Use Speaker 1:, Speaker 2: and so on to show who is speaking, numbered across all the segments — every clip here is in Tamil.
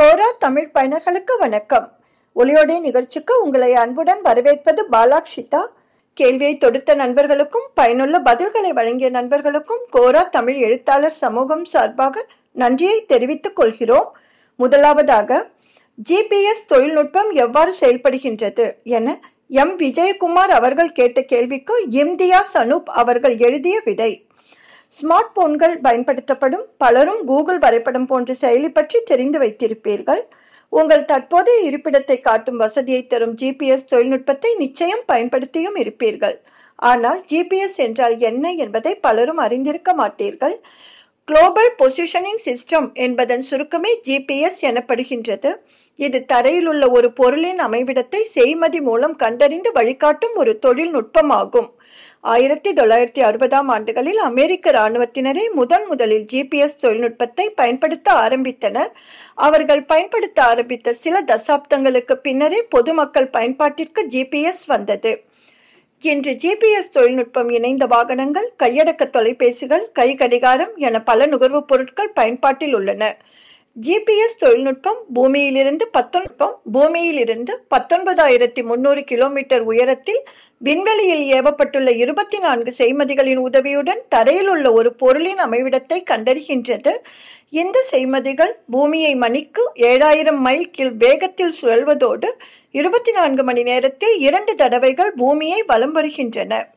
Speaker 1: கோரா தமிழ் பயனர்களுக்கு வணக்கம். ஒளியோடை நிகழ்ச்சிக்கு உங்களை அன்புடன் வரவேற்பது பாலாக்ஷிதா. கேள்வியை தொடுத்த நண்பர்களுக்கும் பயனுள்ள பதில்களை வழங்கிய நண்பர்களுக்கும் கோரா தமிழ் எழுத்தாளர் சமூகம் சார்பாக நன்றியை தெரிவித்துக் கொள்கிறோம். முதலாவதாக ஜிபிஎஸ் தொழில்நுட்பம் எவ்வாறு செயல்படுகின்றது என எம். விஜயகுமார் அவர்கள் கேட்ட கேள்விக்கு இம்தியாஸ் சனூப் அவர்கள் எழுதிய விடை. ஸ்மார்ட் போன்கள் பயன்படுத்தப்படும் பலரும் கூகுள் வரைபடம் போன்ற செயலி பற்றி தெரிந்து வைத்திருப்பீர்கள். உங்கள் தற்போதைய இருப்பிடத்தை காட்டும் வசதியை தரும் ஜிபிஎஸ் தொழில்நுட்பத்தை நிச்சயம் பயன்படுத்தியும் இருப்பீர்கள். ஆனால் ஜிபிஎஸ் என்றால் என்ன என்பதை பலரும் அறிந்திருக்க மாட்டீர்கள். குளோபல் பொசிஷனிங் சிஸ்டம் என்பதன் சுருக்கமே ஜிபிஎஸ் எனப்படுகின்றது. இது தரையில் உள்ள ஒரு பொருளின் அமைவிடத்தை செய்மதி மூலம் கண்டறிந்து வழிகாட்டும் ஒரு தொழில்நுட்பமாகும். ஆயிரத்தி தொள்ளாயிரத்தி அறுபதாம் ஆண்டுகளில் அமெரிக்க இராணுவத்தினரே முதன் முதலில் ஜிபிஎஸ் தொழில்நுட்பத்தை பயன்படுத்த ஆரம்பித்தனர். அவர்கள் பயன்படுத்த ஆரம்பித்த சில தசாப்தங்களுக்கு பின்னரே பொதுமக்கள் பயன்பாட்டிற்கு ஜிபிஎஸ் வந்தது. இன்று ஜிபிஎஸ் தொழில்நுட்பம் இணைந்த வாகனங்கள் கையடக்க தொலைபேசிகள் கை கடிகாரம் என பல நுகர்வுப் பொருட்கள் பயன்பாட்டில் உள்ளன. ஜிபிஎஸ் தொழில்நுட்பம் பூமியிலிருந்து பத்தொன்பம் பூமியிலிருந்து பத்தொன்பதாயிரத்தி முன்னூறு கிலோமீட்டர் உயரத்தில் விண்வெளியில் ஏவப்பட்டுள்ள இருபத்தி நான்கு செய்மதிகளின் உதவியுடன் தரையில் உள்ள ஒரு பொருளின் அமைவிடத்தை கண்டறிகின்றது. இந்த செய்மதிகள் பூமியை மணிக்கு ஏழாயிரம் மைல் கில் வேகத்தில் சுழல்வதோடு இருபத்தி நான்கு மணி நேரத்தில் இரண்டு தடவைகள் பூமியை வலம் வருகின்றன.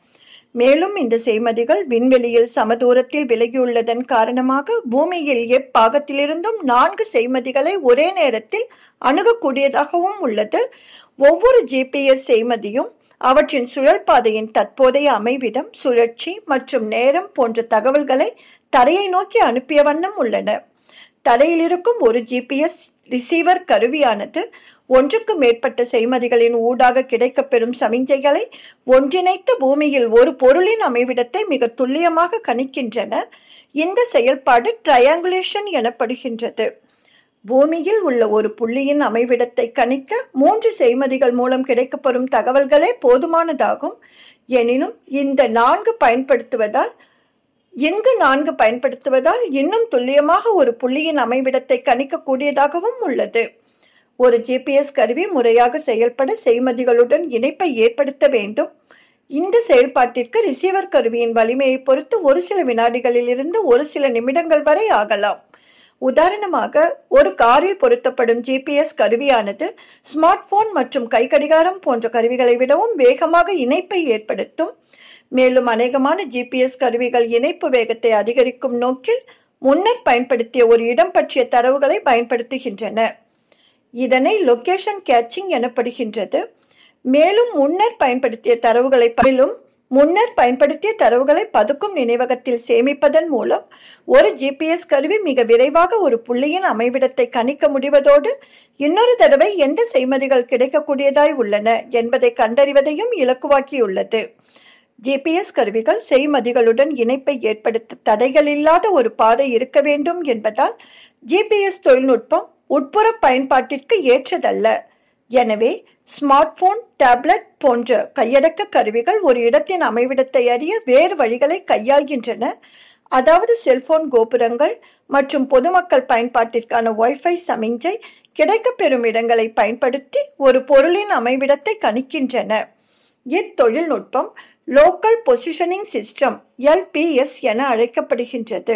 Speaker 1: மேலும் இந்த செய்மதிகள் விண்வெளியில் சமதூரத்தில் விலகியுள்ளதன் காரணமாக பூமியில் எப்பாகத்திலிருந்தும் நான்கு செய்மதிகளை ஒரே நேரத்தில் அணுகக்கூடியதாகவும் உள்ளது. ஒவ்வொரு ஜிபிஎஸ் செய்மதியும் அவற்றின் சுழல் பாதையின் தற்போதைய அமைவிடம் சுழற்சி மற்றும் நேரம் போன்ற தகவல்களை தரையை நோக்கி அனுப்பிய வண்ணம் உள்ளன. தரையில் இருக்கும் ஒரு ஜிபிஎஸ் ரிசீவர் கருவியானது ஒன்றுக்கு மேற்பட்ட செய்மதிகளின் ஊடாக கிடைக்கப்பெறும் சமிஞ்சைகளை ஒன்றிணைத்து பூமியில் ஒரு பொருளின் அமைவிடத்தை மிக துல்லியமாக கணிக்கின்றன. இந்த செயல்பாடு ட்ரையாங்குலேஷன் எனப்படுகின்றது. பூமியில் உள்ள ஒரு புள்ளியின் அமைவிடத்தை கணிக்க மூன்று செய்மதிகள் மூலம் கிடைக்கப்பெறும் தகவல்களே போதுமானதாகும். எனினும் இந்த நான்கு பயன்படுத்துவதால் இங்கு நான்கு பயன்படுத்துவதால் இன்னும் துல்லியமாக ஒரு புள்ளியின் அமைவிடத்தை கணிக்கக்கூடியதாகவும் உள்ளது. ஒரு ஜிபிஎஸ் கருவி முறையாக செயல்பட செய்மதிகளுடன் இணைப்பை ஏற்படுத்த வேண்டும். இந்த செயல்பாட்டிற்கு ரிசீவர் கருவியின் வலிமையை பொறுத்து ஒரு சில வினாடிகளில் இருந்து ஒரு சில நிமிடங்கள் வரை ஆகலாம். உதாரணமாக ஒரு காரில் பொருத்தப்படும் ஜிபிஎஸ் கருவியானது ஸ்மார்ட் போன் மற்றும் கைக்கடிகாரம் போன்ற கருவிகளை விடவும் வேகமாக இணைப்பை ஏற்படுத்தும். மேலும் அநேகமான ஜிபிஎஸ் கருவிகள் இணைப்பு வேகத்தை அதிகரிக்கும் நோக்கில் முன்னர் பயன்படுத்திய ஒரு இடம் பற்றிய தரவுகளை பயன்படுத்துகின்றன. இதனை லொகேஷன் கேட்சிங் எனப்படுகின்றது. மேலும் முன்னர் பயன்படுத்திய தரவுகளை மேலும் முன்னர் பயன்படுத்திய தரவுகளை பதுக்கும் நினைவகத்தில் சேமிப்பதன் மூலம் ஒரு ஜிபிஎஸ் கருவி மிக விரைவாக ஒரு புள்ளியின் அமைவிடத்தை கணிக்க முடிவதோடு இன்னொரு தடவை எந்த செய்மதிகள் கிடைக்கக்கூடியதாய் உள்ளன என்பதை கண்டறிவதையும் இலக்குவாக்கியுள்ளது. ஜிபிஎஸ் கருவிகள் செய்மதிகளுடன் இணைப்பை ஏற்படுத்த தடைகள் இல்லாத ஒரு பாதை இருக்க வேண்டும் என்பதால் ஜிபிஎஸ் தொழில்நுட்பம் உட்புற பயன்பாட்டிற்கு ஏற்றதல்ல. எனவே ஸ்மார்ட் போன் டேப்லெட் போன்ற கையடக்க கருவிகள் ஒரு இடத்தின் அமைவிடத்தை அறிய வேறு வழிகளை கையாள்கின்றன. அதாவது செல்போன் கோபுரங்கள் மற்றும் பொதுமக்கள் பயன்பாட்டிற்கான ஒய்ஃபை சமிஞ்சை கிடைக்கப்பெறும் இடங்களை பயன்படுத்தி ஒரு பொருளின் அமைவிடத்தை கணிக்கின்றன. இத்தொழில்நுட்பம் லோக்கல் பொசிஷனிங் சிஸ்டம் எல்பிஎஸ் என அழைக்கப்படுகின்றது.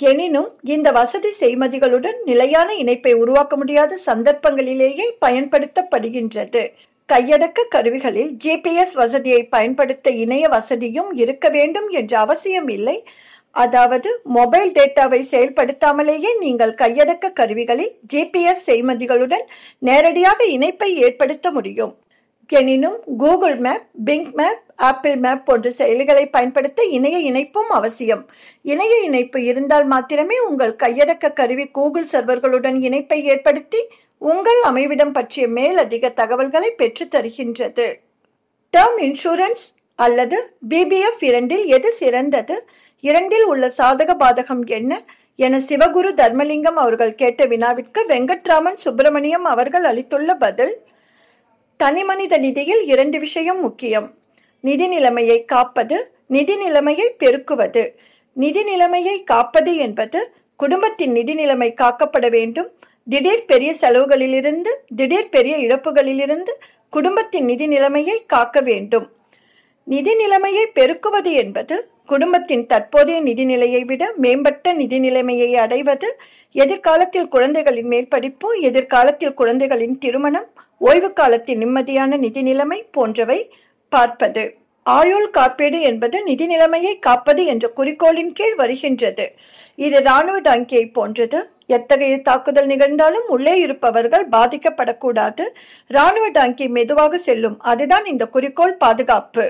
Speaker 1: எனினும் இந்த வசதி செய்மதிகளுடன் நிலையான இணைப்பை உருவாக்க முடியாத சந்தர்ப்பங்களிலேயே பயன்படுத்தப்படுகின்றது. கையடக்க கருவிகளில் ஜிபிஎஸ் வசதியை பயன்படுத்த இணைய வசதியும் இருக்க வேண்டும் என்ற அவசியம் இல்லை. அதாவது மொபைல் டேட்டாவை செயல்படுத்தாமலேயே நீங்கள் கையடக்க கருவிகளில் ஜிபிஎஸ் செய்மதிகளுடன் நேரடியாக இணைப்பை ஏற்படுத்த முடியும். எனினும் Google map Bing map Apple map போன்ற செயலிகளை பயன்படுத்த இணைய இணைப்பும் அவசியம். இணைய இணைப்பு இருந்தால் மாத்திரமே உங்கள் கையடக்க கருவி கூகுள் சர்வர்களுடன் இணைப்பை ஏற்படுத்தி உங்கள் அமைவிடம் பற்றிய மேலதிக தகவல்களை பெற்று தருகின்றது. டேர்ம் இன்சூரன்ஸ் அல்லது பிபிஎஃப் இரண்டில் எது சிறந்தது? இரண்டில் உள்ள சாதக பாதகம் என்ன? என சிவகுரு தர்மலிங்கம் அவர்கள் கேட்ட வினாவிற்கு வெங்கட்ராமன் சுப்பிரமணியம் அவர்கள் அளித்துள்ள பதில் தனிமனித நிதியில் இரண்டு விஷயம் முக்கியம். நிதி நிலைமையை காப்பது நிதி நிலைமையை பெருக்குவது. நிதி நிலைமையை காப்பது என்பது குடும்பத்தின் நிதி நிலைமை காக்கப்பட வேண்டும். திடீர் பெரிய செலவுகளிலிருந்து திடீர் பெரிய இழப்புகளிலிருந்து குடும்பத்தின் நிதி நிலைமையை காக்க வேண்டும். நிதி நிலைமையை பெருக்குவது என்பது குடும்பத்தின் தற்போதைய நிதிநிலையை விட மேம்பட்ட நிதி நிலைமையை அடைவது எதிர்காலத்தில் குழந்தைகளின் மேற்படிப்பு எதிர்காலத்தில் குழந்தைகளின் திருமணம் ஓய்வு காலத்தின் நிம்மதியான நிதி நிலைமை போன்றவை பார்ப்பது. ஆயுள் காப்பீடு என்பது நிதி நிலைமையை காப்பது என்ற குறிக்கோளின் கீழ் வருகின்றது. இது இராணுவ டாங்கியை போன்றது. எத்தகைய தாக்குதல் நிகழ்ந்தாலும் உள்ளே இருப்பவர்கள் பாதிக்கப்படக்கூடாது. இராணுவ டாங்கி மெதுவாக செல்லும். அதுதான் இந்த குறிக்கோள் பாதுகாப்பு.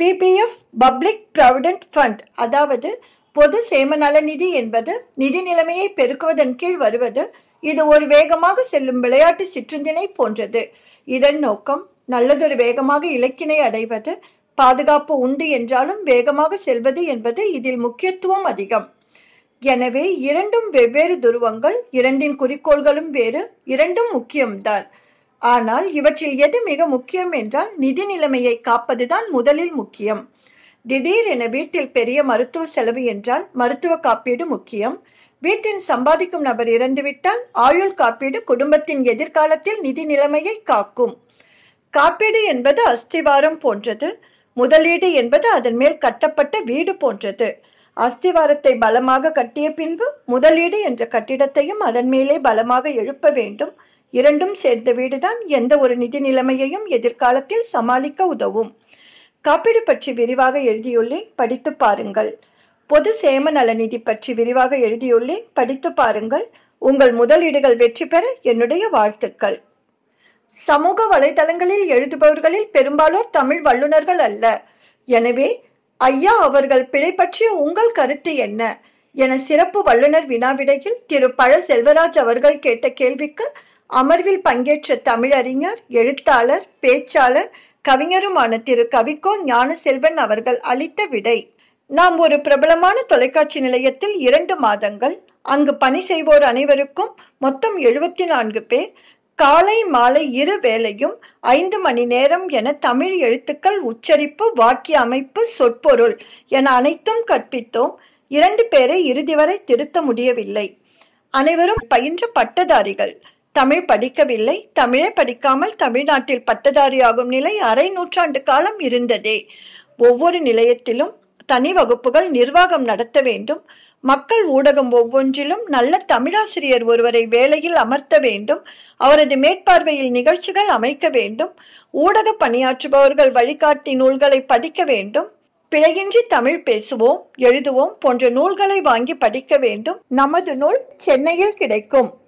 Speaker 1: பிபிஎஃப் பப்ளிக் ப்ராவிடென்ட் ஃபண்ட் அதாவது பொது சேமநல நிதி என்பது நிதி நிலைமையை பெருக்குவதன் கீழ் வருவது இது ஒரு வேகமாக செல்லும் விளையாட்டு சிற்றுந்தினை போன்றது. இதன் நோக்கம் நல்லதொரு வேகமாக இலக்கினை அடைவது பாதுகாப்பு உண்டு என்றாலும் வேகமாக செல்வது என்பது இதில் முக்கியத்துவம் அதிகம். எனவே இரண்டும் வெவ்வேறு துருவங்கள் இரண்டின் குறிக்கோள்களும் வேறு இரண்டும் முக்கியம்தான். ஆனால் இவற்றில் எது மிக முக்கியம் என்றால் நிதி நிலைமையை காப்பதுதான் முதலில் முக்கியம். திடீர் என வீட்டில் பெரிய மருத்துவ செலவு என்றால் மருத்துவ காப்பீடு முக்கியம். வீட்டின் சம்பாதிக்கும் நபர் இறந்துவிட்டால் ஆயுள் காப்பீடு குடும்பத்தின் எதிர்காலத்தில் நிதி நிலைமையை காக்கும். காப்பீடு என்பது அஸ்திவாரம் போன்றது. முதலீடு என்பது அதன் மேல் கட்டப்பட்ட வீடு போன்றது. அஸ்திவாரத்தை பலமாக கட்டிய பின்பு முதலீடு என்ற கட்டிடத்தையும் அதன் மேலே பலமாக எழுப்ப வேண்டும். இரண்டும் சேர்ந்த வீடுதான் எந்த ஒரு நிதி நிலைமையையும் எதிர்காலத்தில் சமாளிக்க உதவும். காப்பீடு பற்றி விரிவாக எழுதியுள்ளேன் படித்து பாருங்கள். பொது சேம நல நிதி பற்றி விரிவாக எழுதியுள்ளேன் படித்து பாருங்கள். உங்கள் முதலீடுகள் வெற்றி பெற என்னுடைய வாழ்த்துக்கள். சமூக வலைதளங்களில் எழுதுபவர்களில் பெரும்பாலோர் தமிழ் வல்லுநர்கள் அல்ல. எனவே ஐயா அவர்கள் பிழை பற்றிய உங்கள் கருத்து என்ன? என சிறப்பு வல்லுநர் வினாவிடையில் திரு. பழ செல்வராஜ் அவர்கள் கேட்ட கேள்விக்கு அமர்வில் பங்கேற்ற தமிழறிஞர் எழுத்தாளர் பேச்சாளர் கவிஞருமான திரு. கவிக்கோ ஞானசெல்வன் அவர்கள் அளித்த விடை. நாம் ஒரு பிரபலமான தொலைக்காட்சி நிலையத்தில் இரண்டு மாதங்கள் அங்கு பணி செய்வோர் அனைவருக்கும் மொத்தம் எழுபத்தி நான்கு பேர் காலை மாலை இரு வேளையும் ஐந்து மணி நேரம் என தமிழ் எழுத்துக்கள் உச்சரிப்பு வாக்கிய அமைப்பு சொற்பொருள் என அனைத்தும் கற்பித்தோம். இரண்டு பேரை இறுதி வரை திருத்த முடியவில்லை. அனைவரும் பயின்ற பட்டதாரிகள். தமிழ் படிக்கவில்லை. தமிழே படிக்காமல் தமிழ்நாட்டில் பட்டதாரியாகும் நிலை அரை நூற்றாண்டு காலம் இருந்ததே. ஒவ்வொரு நிலையத்திலும் தனி வகுப்புகள் நிர்வாகம் நடத்த வேண்டும். மக்கள் ஊடகம் ஒவ்வொன்றிலும் நல்ல தமிழாசிரியர் ஒருவரை வேலையில் அமர்த்த வேண்டும். அவரது மேற்பார்வையில் நிகழ்ச்சிகள் அமைக்க வேண்டும். ஊடக பணியாற்றுபவர்கள் வழிகாட்டி நூல்களை படிக்க வேண்டும். பிழையின்றி தமிழ் பேசுவோம் எழுதுவோம் போன்ற நூல்களை வாங்கி படிக்க வேண்டும். நமது நூல் சென்னையில் கிடைக்கும்.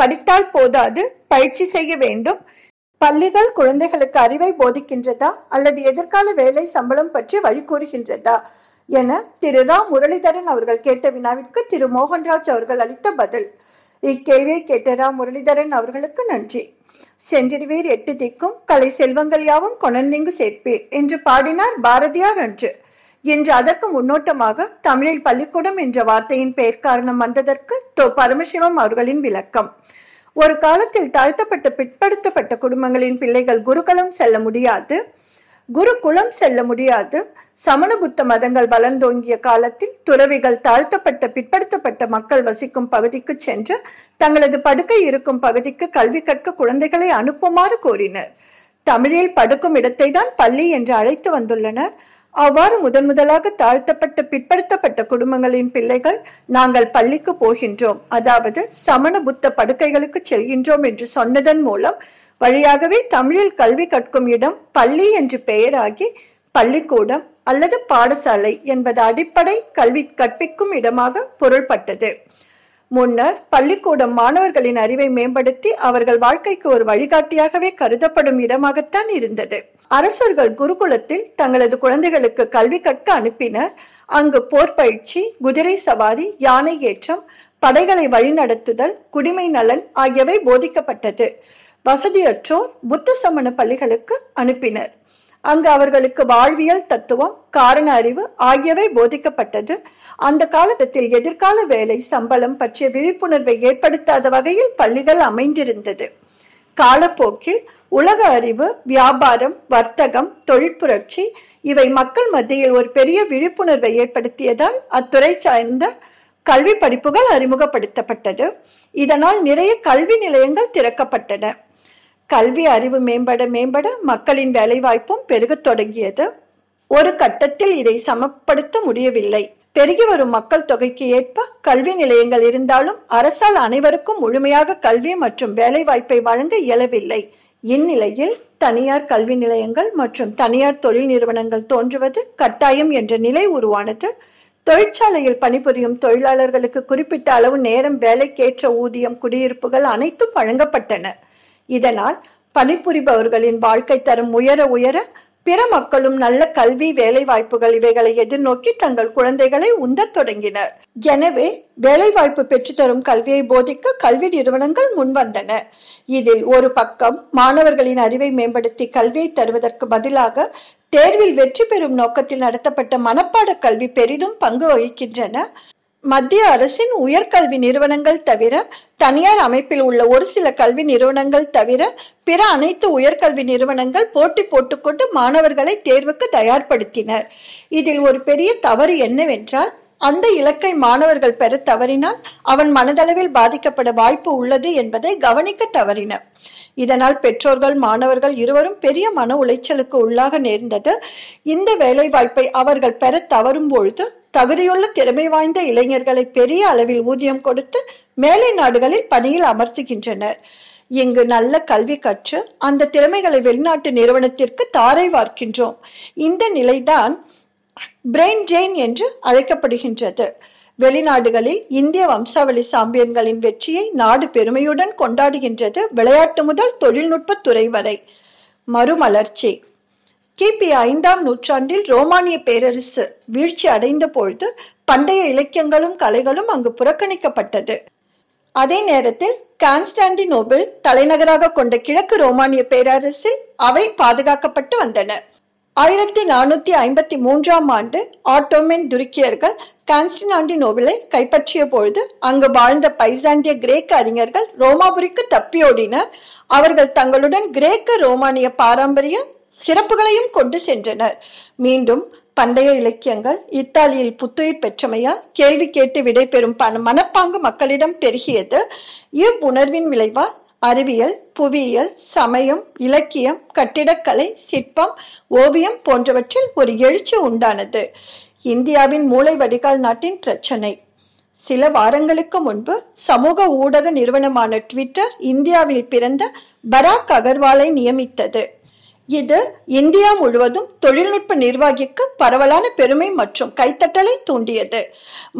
Speaker 1: படித்தால் போதாது பயிற்சி செய்ய வேண்டும். பள்ளிகள் குழந்தைகளுக்கு அறிவை போதிக்கின்றதா? அல்லது எதிர்கால வேலை சம்பளம் பற்றி வழி கூறுகின்றதா? என திரு ரா. முரளிதரன் அவர்கள் கேட்ட வினாவிற்கு திரு. மோகன்ராஜ் அவர்கள் அளித்த பதில். இக்கேள்வியை கேட்ட ரா. முரளிதரன் அவர்களுக்கு நன்றி. சென்றிடுவீர் எட்டு திக்கும் கலை செல்வங்கள் யாவும் கொணர்ந்திங்கு சேர்ப்பீர் என்று பாடினார் பாரதியார் அன்று. இன்று அதற்கு முன்னோட்டமாக தமிழில் பள்ளிக்கூடம் என்ற வார்த்தையின் பெயர் காரணம் வந்ததற்கு தோ பரமசிவம் அவர்களின் விளக்கம். ஒரு காலத்தில் தாழ்த்தப்பட்ட பிற்படுத்தப்பட்ட குடும்பங்களின் பிள்ளைகள் குருகுலம் செல்ல முடியாது. குருகுலம் செல்ல முடியாது. சமண புத்த மதங்கள் வளர்ந்தோங்கிய காலத்தில் துறவிகள் தாழ்த்தப்பட்ட பிற்படுத்தப்பட்ட மக்கள் வசிக்கும் பகுதிக்கு சென்று தங்களது படுக்கை இருக்கும் பகுதிக்கு கல்வி கற்க குழந்தைகளை அனுப்புமாறு கோரினர். தமிழில் படுக்கும் இடத்தை தான் பள்ளி என்று அழைத்து வந்துள்ளனர். அவ்வாறு முதன் முதலாக தாழ்த்தப்பட்ட பிற்படுத்தப்பட்ட குடும்பங்களின் பிள்ளைகள் நாங்கள் பள்ளிக்கு போகின்றோம். அதாவது சமண புத்த படுக்கைகளுக்கு செல்கின்றோம் என்று சொன்னதன் மூலம் வழியாகவே தமிழில் கல்வி கற்கும் இடம் பள்ளி என்று பெயராகி பள்ளிக்கூடம் அல்லது பாடசாலை என்பது அடிப்படை கல்வி கற்பிக்கும் இடமாக பொருள்பட்டது. முன்னர் பள்ளிக்கூடம் மாணவர்களின் அறிவை மேம்படுத்தி அவர்கள் வாழ்க்கைக்கு ஒரு வழிகாட்டியாகவே கருதப்படும் இடமாகத்தான் இருந்தது. அரசர்கள் குருகுலத்தில் தங்களது குழந்தைகளுக்கு கல்வி கற்க அனுப்பினர். அங்கு போர் பயிற்சி குதிரை சவாரி யானை ஏற்றம் படைகளை வழிநடத்துதல் குடிமை நலன் ஆகியவை போதிக்கப்பட்டது. வசதியற்றோர் புத்த சமண பள்ளிகளுக்கு அனுப்பினர். அங்கு அவர்களுக்கு வாழ்வியல் தத்துவம் காரண அறிவு ஆகியவை போதிக்கப்பட்டது. அந்த காலத்தில் எதிர்கால வேலை சம்பளம் பற்றிய விழிப்புணர்வை ஏற்படுத்தாத வகையில் பள்ளிகள் அமைந்திருந்தது. காலப்போக்கில் உலக அறிவு வியாபாரம் வர்த்தகம் தொழிற்புரட்சி இவை மக்கள் மத்தியில் ஒரு பெரிய விழிப்புணர்வை ஏற்படுத்தியதால் அத்துறை சார்ந்த கல்வி படிப்புகள் அறிமுகப்படுத்தப்பட்டது. இதனால் நிறைய கல்வி நிலையங்கள் திறக்கப்பட்டன. கல்வி அறிவு மேம்பட மேம்பட மக்களின் வேலைவாய்ப்பும் பெருகத் தொடங்கியது. ஒரு கட்டத்தில் இதை சமப்படுத்த முடியவில்லை. பெருகி வரும் மக்கள் தொகைக்கு ஏற்ப கல்வி நிலையங்கள் இருந்தாலும் அரசால் அனைவருக்கும் முழுமையாக கல்வி மற்றும் வேலை வாய்ப்பை வழங்க இயலவில்லை. இந்நிலையில் தனியார் கல்வி நிலையங்கள் மற்றும் தனியார் தொழில் நிறுவனங்கள் தோன்றுவது கட்டாயம் என்ற நிலை உருவானது. தொழிற்சாலையில் பணிபுரியும் தொழிலாளர்களுக்கு குறிப்பிட்ட அளவு நேரம் வேலைக்கேற்ற ஊதியம் குடியிருப்புகள் அனைத்தும் வழங்கப்பட்டன. இதனால் பணிபுரிபவர்களின் வாழ்க்கை தரம் உயர உயர பிற மக்களும் நல்ல கல்வி வேலை வாய்ப்புகள் இவைகளை எதிர்நோக்கி தங்கள் குழந்தைகளை உந்தத் தொடங்கினர். எனவே வேலை வாய்ப்பு பெற்றுத்தரும் கல்வியை போதிக்க கல்வி நிறுவனங்கள் முன்வந்தன. இதில் ஒரு பக்கம் மாணவர்களின் அறிவை மேம்படுத்தி கல்வியை தருவதற்கு பதிலாக தேர்வில் வெற்றி பெறும் நோக்கத்தில் நடத்தப்பட்ட மனப்பாட கல்வி பெரிதும் பங்கு வகிக்கின்றன. மத்திய அரசின் உயர்கல்வி நிறுவனங்கள் தவிர தனியார் அமைப்பில் உள்ள ஒரு சில கல்வி நிறுவனங்கள் தவிர பிற அனைத்து உயர்கல்வி நிறுவனங்கள் போட்டி போட்டுக்கொண்டு மாணவர்களை தேர்வுக்கு தயார்படுத்தினர். இதில் ஒரு பெரிய தவறு என்னவென்றால் அந்த இலக்கை மாணவர்கள் பெற தவறினால் அவன் மனதளவில் பாதிக்கப்பட வாய்ப்பு உள்ளது என்பதை கவனிக்க தவறினர். இதனால் பெற்றோர்கள் மாணவர்கள் இருவரும் பெரிய மன உளைச்சலுக்கு உள்ளாக நேர்ந்தது. இந்த வேலை வாய்ப்பை அவர்கள் பெற தவறும் பொழுது தகுதியுள்ள திறமை வாய்ந்த இளைஞர்களை பெரிய அளவில் ஊதியம் கொடுத்து மேலை நாடுகளில் பணியில் அமர்த்துகின்றனர். இங்கு நல்ல கல்வி கற்று அந்த திறமைகளை வெளிநாட்டு நிறுவனத்திற்கு தாரை வார்க்கின்றோம். இந்த நிலைதான் பிரெயின் ஜெயின் என்று அழைக்கப்படுகின்றது. வெளிநாடுகளில் இந்திய வம்சாவளி சாம்பியன்களின் வெற்றியை நாடு பெருமையுடன் கொண்டாடுகின்றது விளையாட்டு முதல் தொழில்நுட்ப துறை வரை. மறுமலர்ச்சி. கிபி ஐந்தாம் நூற்றாண்டில் ரோமானிய பேரரசு வீழ்ச்சி அடைந்த பொழுது பண்டைய இலக்கியங்களும் கலைகளும் அங்கு புறக்கணிக்கப்பட்டது. அதே நேரத்தில் கான்ஸ்டாண்டினோபிள் தலைநகராக கொண்ட கிழக்கு ரோமானிய பேரரசில் அவை பாதுகாக்கப்பட்டு வந்தன. ஆயிரத்தி நானூத்தி ஐம்பத்தி மூன்றாம் ஆண்டு ஆட்டோமென் துருக்கியர்கள் கான்ஸ்டினாண்டினோபிளை கைப்பற்றிய பொழுது அங்கு வாழ்ந்த பைசாண்டிய கிரேக்க அறிஞர்கள் ரோமாபுரிக்கு தப்பியோடினர் அவர்கள் தங்களுடன் கிரேக்க ரோமானிய பாரம்பரிய சிறப்புகளையும் கொண்டு சென்றனர். மீண்டும் பண்டைய இலக்கியங்கள் இத்தாலியில் புத்துயிர் பெற்றமையால் கேள்வி கேட்டு விடைபெறும் பண மனப்பாங்கு மக்களிடம் பெருகியது. இவ்வுணர்வின் விளைவால் அறிவியல் புவியியல் சமயம் இலக்கியம் கட்டிடக்கலை சிற்பம் ஓவியம் போன்றவற்றில் ஒரு எழுச்சி உண்டானது. இந்தியாவின் மூளை வடிகால் நாட்டின் பிரச்சனை. சில வாரங்களுக்கு முன்பு சமூக ஊடக நிறுவனமான ட்விட்டர் இந்தியாவில் பிறந்த பராக் அகர்வாலை நியமித்தது. இது இந்தியா முழுவதும் தொழில்நுட்ப நிர்வாகிக்கு பரவலான பெருமை மற்றும் கைத்தட்டலை தூண்டியது.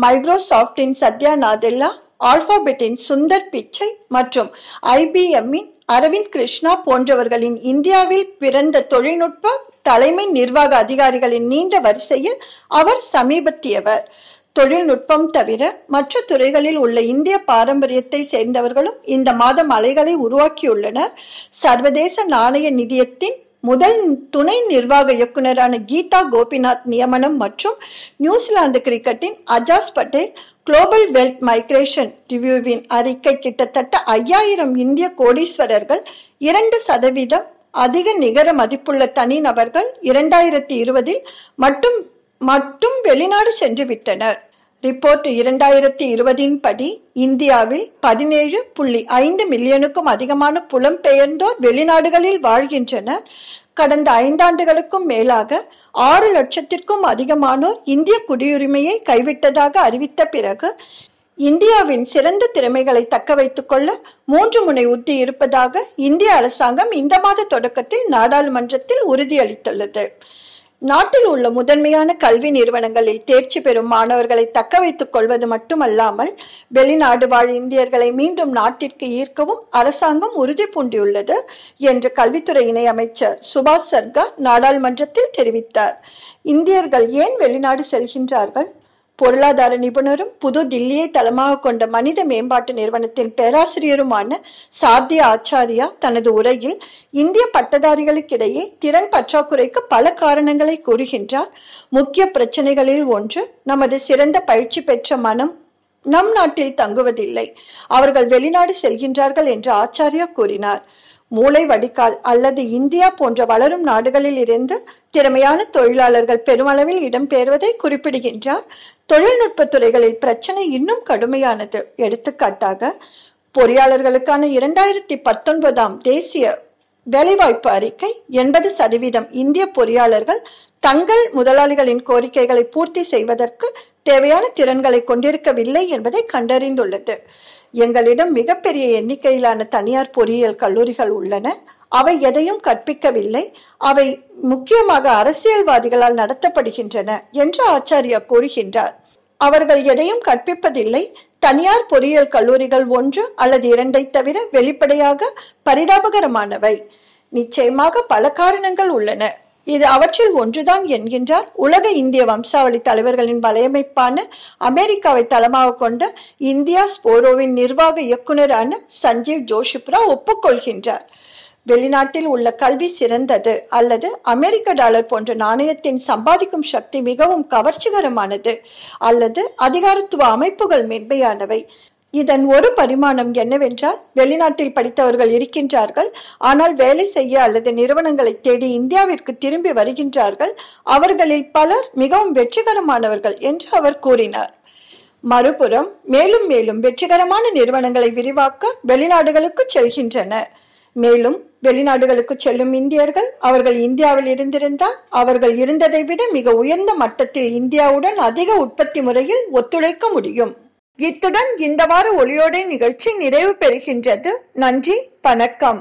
Speaker 1: மைக்ரோசாப்டின் சத்யா நாதெல்லா ஆல்பாபெட்டின் சுந்தர் பிச்சை மற்றும் ஐபிஎம்மின் அரவிந்த் கிருஷ்ணா போன்றவர்களின் இந்தியாவில் பிறந்த தொழில்நுட்ப தலைமை நிர்வாக அதிகாரிகளின் நீண்ட வரிசையில் அவர் சமீபத்தியவர். தொழில்நுட்பம் தவிர மற்ற துறைகளில் உள்ள இந்திய பாரம்பரியத்தை சேர்ந்தவர்களும் இந்த மாதம் அலைகளை உருவாக்கியுள்ளனர். சர்வதேச நாணய நிதியத்தின் முதல் துணை நிர்வாக இயக்குநரான கீதா கோபிநாத் நியமனம் மற்றும் New Zealand கிரிக்கெட்டின் Ajaz Patel global wealth migration ரிவ்யூவின் அறிக்கை கிட்டத்தட்ட ஐயாயிரம் இந்திய கோடீஸ்வரர்கள் இரண்டு சதவீதம் அதிக நிகர மதிப்புள்ள தனிநபர்கள் இரண்டாயிரத்தி இருபதில் மட்டும் மட்டும் வெளிநாடு சென்று விட்டனர் ரிப்போர்ட் இரண்டாயிரத்தி இருபதின் படி இந்தியாவில் பதினேழு புள்ளி ஐந்து மில்லியனுக்கும் அதிகமான புலம்பெயர்ந்தோர் வெளிநாடுகளில் வாழ்கின்றனர். கடந்த ஐந்தாண்டுகளுக்கும் மேலாக ஆறு லட்சத்திற்கும் அதிகமானோர் இந்திய குடியுரிமையை கைவிட்டதாக அறிவித்த பிறகு இந்தியாவின் சிறந்த திறமைகளை தக்க வைத்துக் கொள்ள மூன்று முனை உத்தி இருப்பதாக இந்திய அரசாங்கம் இந்த மாத தொடக்கத்தில் நாடாளுமன்றத்தில் உறுதியளித்துள்ளது. நாட்டில் உள்ள முதன்மையான கல்வி நிறுவனங்களில் தேர்ச்சி பெறும் மாணவர்களை தக்க வைத்துக் கொள்வது மட்டுமல்லாமல் வெளிநாடு வாழ் இந்தியர்களை மீண்டும் நாட்டிற்கு ஈர்க்கவும் அரசாங்கம் உறுதி பூண்டியுள்ளது என்று கல்வித்துறை இணை அமைச்சர் சுபாஷ் சர்கா நாடாளுமன்றத்தில் தெரிவித்தார். இந்தியர்கள் ஏன் வெளிநாடு செல்கின்றார்கள்? பொருளாதார நிபுணரும் புது தில்லியை தளமாக கொண்ட மனித மேம்பாட்டு நிறுவனத்தின் பேராசிரியருமான சாத்திய ஆச்சாரியா தனது உரையில் இந்திய பட்டதாரிகளுக்கிடையே திறன் பற்றாக்குறைக்கு பல காரணங்களை கூறுகின்றார். முக்கிய பிரச்சனைகளில் ஒன்று நமது சிறந்த பயிற்சி பெற்ற மனம் நம் நாட்டில் தங்குவதில்லை. அவர்கள் வெளிநாடு செல்கின்றார்கள் என்று ஆச்சாரியா கூறினார். மூளை வடிகால் அல்லது இந்தியா போன்ற வளரும் நாடுகளில் இருந்து திறமையான தொழிலாளர்கள் பெருமளவில் இடம்பெயர்வதை குறிப்பிடுகின்றார். தொழில்நுட்ப துறைகளில் பிரச்சனை இன்னும் கடுமையானது. எடுத்துக்காட்டாக பொறியாளர்களுக்கான இரண்டாயிரத்தி பத்தொன்பதாம் தேசிய வேலைவாய்ப்பு அறிக்கை எண்பது சதவீதம் இந்திய பொறியாளர்கள் தங்கள் முதலாளிகளின் கோரிக்கைகளை பூர்த்தி செய்வதற்கு தேவையான திறன்களை கொண்டிருக்கவில்லை என்பதை கண்டறிந்துள்ளது. எங்களிடம் மிகப்பெரிய எண்ணிக்கையிலான தனியார் பொறியியல் கல்லூரிகள் உள்ளன. அவை எதையும் கற்பிக்கவில்லை. அவை முக்கியமாக அரசியல்வாதிகளால் நடத்தப்படுகின்றன என்று ஆச்சாரியா கூறுகின்றார். அவர்கள் எதையும் கற்பிப்பதில்லை. தனியார் பொறியியல் கல்லூரிகள் ஒன்று அல்லது இரண்டை தவிர வெளிப்படையாக பரிதாபகரமானவை. நிச்சயமாக பல காரணங்கள் உள்ளன. இது அவற்றில் ஒன்றுதான் என்கின்றார் உலக இந்திய வம்சாவளி தலைவர்களின் வலையமைப்பான அமெரிக்காவை தளமாக கொண்ட இந்தியா ஸ்போரோவின் நிர்வாக இயக்குநரான சஞ்சீவ் ஜோஷிப்ரா ஒப்புக்கொள்கின்றார். வெளிநாட்டில் உள்ள கல்வி சிறந்தது அல்லது அமெரிக்க டாலர் போன்ற நாணயத்தின் சம்பாதிக்கும் சக்தி மிகவும் கவர்ச்சிகரமானது அல்லது அதிகாரத்துவ அமைப்புகள் மென்மையானவை. இதன் ஒரு பரிமாணம் என்னவென்றால் வெளிநாட்டில் படித்தவர்கள் இருக்கின்றார்கள் ஆனால் வேலை செய்ய அல்லது நிறுவனங்களை தேடி இந்தியாவிற்கு திரும்பி வருகின்றார்கள் அவர்களில் பலர் மிகவும் வெற்றிகரமானவர்கள் என்று அவர் கூறினார். மறுபுறம் மேலும் மேலும் வெற்றிகரமான நிறுவனங்களை விரிவாக்க வெளிநாடுகளுக்கு செல்கின்றன மேலும் வெளிநாடுகளுக்கு செல்லும் இந்தியர்கள் அவர்கள் இந்தியாவில் இருந்திருந்தால் அவர்கள் இருந்ததை விட மிக உயர்ந்த மட்டத்தில் இந்தியாவுடன் அதிக உற்பத்தி முறையில் ஒத்துழைக்க முடியும். இத்துடன் இந்த வார ஒளியோடை நிகழ்ச்சி நிறைவு பெறுகின்றது. நன்றி வணக்கம்.